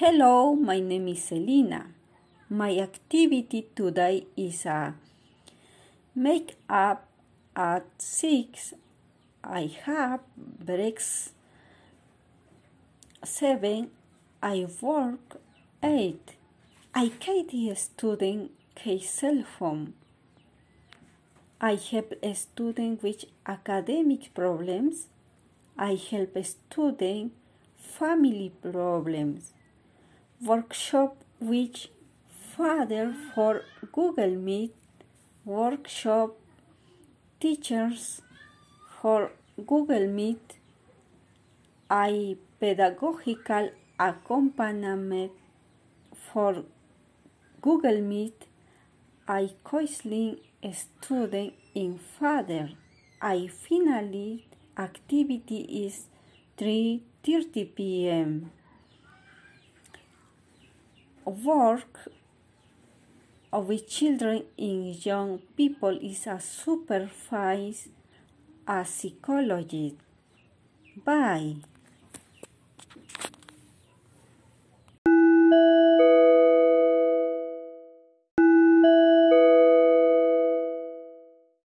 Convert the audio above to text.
Hello, my name is Selina. My activity today is a make up at 6. I have breaks 7. I work 8. I Katie student case cell phone. I help a student with academic problems. I help a student family problems. Workshop which father for Google Meet. Workshop teachers for Google Meet. I pedagogical accompaniment for Google Meet. I counseling student in Father. I finally activity is 3:30 p.m. Work with children and young people is a supervise a psychologist. Bye.